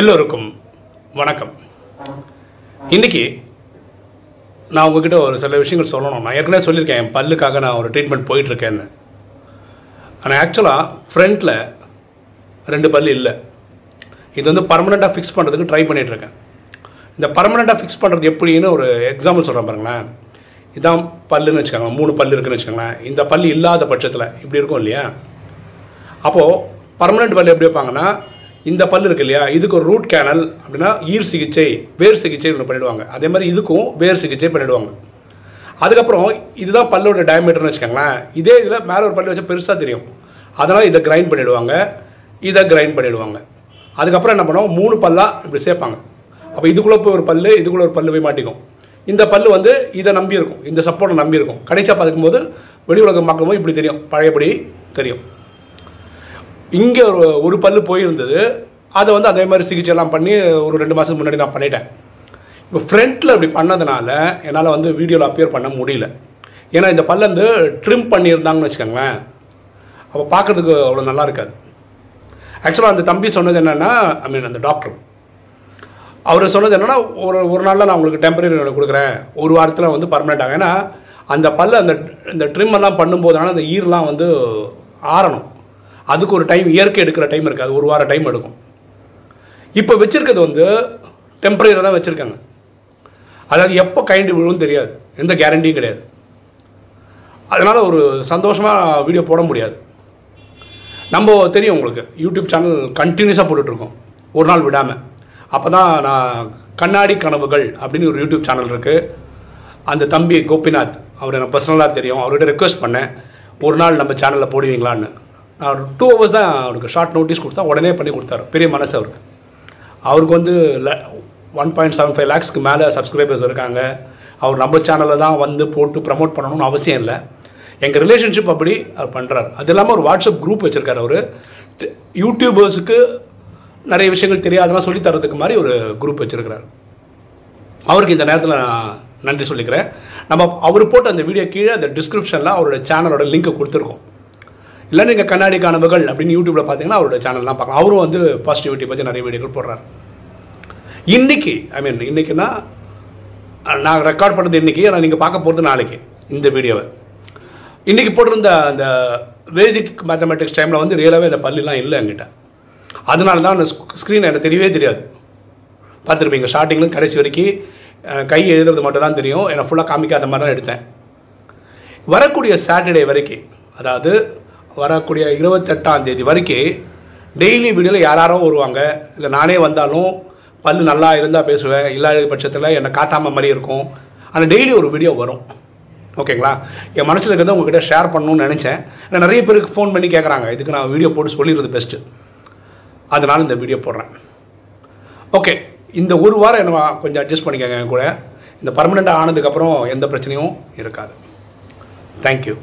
எல்லோருக்கும் வணக்கம். இன்னைக்கு நான் உங்ககிட்ட ஒரு சில விஷயங்கள் சொல்லணும் நான் ஏற்கனவே சொல்லியிருக்கேன் என் பல்லுக்காக நான் ஒரு ட்ரீட்மெண்ட் போயிட்டுருக்கேன்னு. ஆனால் ஆக்சுவலாக ஃப்ரண்ட்டில் ரெண்டு பல் இல்லை. இது வந்து பர்மனெண்ட்டாக ஃபிக்ஸ் பண்ணுறதுக்கு ட்ரை பண்ணிகிட்ருக்கேன் இந்த பர்மனெண்ட்டாக ஃபிக்ஸ் பண்ணுறது எப்படின்னு ஒரு எக்ஸாம்பிள் சொல்கிறேன் பாருங்களேன். இதான் பல்லுன்னு வச்சுக்கோங்க மூணு பல் இருக்குன்னு வச்சுக்கோங்களேன். இந்த பல் இல்லாத பட்சத்தில் இப்படி இருக்கும் இல்லையா? அப்போது பர்மனெண்ட் பல்லு எப்படி வைப்பாங்கன்னா இந்த பல்லு இருக்கு இல்லையா? இதுக்கு ஒரு ரூட் கேனல் அப்படின்னா ஈர் சிகிச்சை வேர் சிகிச்சை ஒன்று பண்ணிடுவாங்க. அதே மாதிரி இதுக்கும் வேர் சிகிச்சை பண்ணிடுவாங்க. அதுக்கப்புறம் இதுதான் பல்லோட டயமீட்டர்னு வச்சுக்கோங்களேன். இதே இதில் மேலே ஒரு பல்லு வச்சா பெருசாக தெரியும். அதனால் இதை கிரைண்ட் பண்ணிடுவாங்க. இதை கிரைண்ட் பண்ணிடுவாங்க. அதுக்கப்புறம் என்ன பண்ணுவோம் மூணு பல்லாக இப்படி சேர்ப்பாங்க. அப்போ இதுக்குள்ளே போய் ஒரு பல்லு இதுக்குள்ளே ஒரு பல்லு போய் மாட்டிக்கும். இந்த பல்லு வந்து இதை நம்பி இருக்கும் இந்த சப்போர்ட்டை நம்பி இருக்கும் கடைசியாக பார்க்கும்போது வெளி உலகம் பார்க்கும்போது இப்படி தெரியும். பழையபடி தெரியும். இங்கே ஒரு ஒரு பல்லு போயிருந்தது. அதை வந்து அதே மாதிரி சிகிச்சைலாம் பண்ணி ஒரு ரெண்டு மாதத்துக்கு முன்னாடி நான் பண்ணிட்டேன். இப்போ ஃப்ரண்ட்டில் இப்படி பண்ணதுனால என்னால் வந்து வீடியோவில் அப்பியர் பண்ண முடியல. ஏன்னா இந்த பல்ல வந்து ட்ரிம் பண்ணியிருந்தாங்கன்னு வச்சுக்கோங்களேன். அப்போ பார்க்கறதுக்கு அவ்வளோ நல்லா இருக்காது. ஆக்சுவலாக அந்த தம்பி சொன்னது என்னென்னா ஐ மீன் அந்த டாக்டர் அவர் சொன்னது என்னென்னா ஒரு ஒரு நாளில் நான் உங்களுக்கு டெம்பரரி கொடுக்குறேன். ஒரு வாரத்தில் வந்து பர்மனெண்ட் ஆகும் ஏன்னா அந்த பல்ல அந்த இந்த ட்ரிம் எல்லாம் பண்ணும்போது ஆனால் அந்த ஈர்லாம் வந்து ஆறணும். அதுக்கு ஒரு டைம் இயற்கை எடுக்கிற டைம் இருக்காது ஒரு வாரம் டைம் எடுக்கும். இப்போ வச்சுருக்கிறது வந்து டெம்பரரியாக தான் வச்சுருக்காங்க. அதாவது எப்போ கைண்டு விழுவும் தெரியாது. எந்த கேரண்டியும் கிடையாது. அதனால் ஒரு சந்தோஷமாக வீடியோ போட முடியாது. நம்ம தெரியும் உங்களுக்கு. யூடியூப் சேனல் கண்டினியூஸாக போட்டுட்ருக்கோம். ஒரு நாள் விடாமல் அப்போ தான் நான் கண்ணாடி கனவுகள் அப்படின்னு ஒரு யூடியூப் சேனல் இருக்குது அந்த தம்பி கோபிநாத் அவர் எனக்கு பர்சனலாக தெரியும். அவர்கிட்ட ரெக்வஸ்ட் பண்ணேன். ஒரு நாள் நம்ம சேனலில் போடுவீங்களான்னு. டூ ஹவர்ஸ் தான் அவருக்கு ஷார்ட் நோட்டீஸ் கொடுத்தா உடனே பண்ணி கொடுத்தாரு. பெரிய மனசு அவருக்கு. அவருக்கு வந்து ஒன் பாயிண்ட் செவன் ஃபைவ் லேக்ஸ்க்கு மேலே சப்ஸ்கிரைபர்ஸ் இருக்காங்க. அவர் நம்ம சேனலில் தான் வந்து போட்டு ப்ரமோட் பண்ணணும்னு அவசியம் இல்லை. எங்கள் ரிலேஷன்ஷிப் அப்படி அவர் பண்ணுறாரு அது இல்லாமல் ஒரு வாட்ஸ்அப் குரூப் வச்சுருக்காரு அவர். யூடியூபர்ஸுக்கு நிறைய விஷயங்கள் தெரியாதெல்லாம் சொல்லி தரதுக்கு மாதிரி ஒரு குரூப் வச்சுருக்கிறார். அவருக்கு இந்த நேரத்தில் நான் நன்றி சொல்லிக்கிறேன். நம்ம அவர் போட்ட அந்த வீடியோ கீழே அந்த டிஸ்கிரிப்ஷனில் அவரோட சேனலோட லிங்க்கை கொடுத்துருக்கோம். இல்லை நீங்கள் கண்ணாடி கனவுகள் அப்படின்னு யூடியூப்பில் பார்த்தீங்கன்னா அவரோட சேனல்லாம் பார்க்கலாம். அவரும் வந்து பாசிட்டிவிட்டி பற்றி நிறைய வீடியோக்கள் போடுறாரு. இன்னைக்கு ஐ மீன் இன்னைக்குன்னா நான் ரெக்கார்ட் பண்ணது இன்னைக்கு ஆனால் நீங்கள் பார்க்க போகிறது நாளைக்கு இந்த வீடியோவை இன்னைக்கு போட்டிருந்த அந்த வேதிக் மேத்தமெட்டிக்ஸ் டைமில் வந்து ரியலாகவே அந்த பள்ளிலாம் இல்லை என்கிட்ட. அதனால தான் அந்த ஸ்க்ரீன் எனக்கு தெரியவே தெரியாது. பார்த்துருப்பீங்க ஸ்டார்டிங்லேருந்து கடைசி வரைக்கும் கை எழுதுறது மட்டும் தான் தெரியும். என்னை ஃபுல்லாக காமிக்காத மாதிரி தான் எடுத்தேன். வரக்கூடிய சாட்டர்டே வரைக்கும் அதாவது வரக்கூடிய இருபத்தெட்டாம் தேதி வரைக்கும் டெய்லி வீடியோவில் யாராரோ வருவாங்க. இல்லை நானே வந்தாலும் பல் நல்லா இருந்தால் பேசுவேன். இல்லாத பட்சத்தில் என்னை காட்டாமல் மாதிரி இருக்கும். ஆனால் டெய்லி ஒரு வீடியோ வரும். ஓகேங்களா என் மனசில் இருக்கிறத உங்ககிட்ட ஷேர் பண்ணணும்னு நினச்சேன். நான் நிறைய பேருக்கு ஃபோன் பண்ணி கேட்குறாங்க இதுக்கு நான் வீடியோ போட்டு சொல்லிடுறது பெஸ்ட்டு அதனால் இந்த வீடியோ போடுறேன். ஓகே இந்த ஒரு வாரம் என்ன கொஞ்சம் அட்ஜஸ்ட் பண்ணிக்கங்க என் கூட. இந்த பர்மனெண்ட்டாக ஆனதுக்கப்புறம் எந்த பிரச்சனையும் இருக்காது. தேங்க்யூ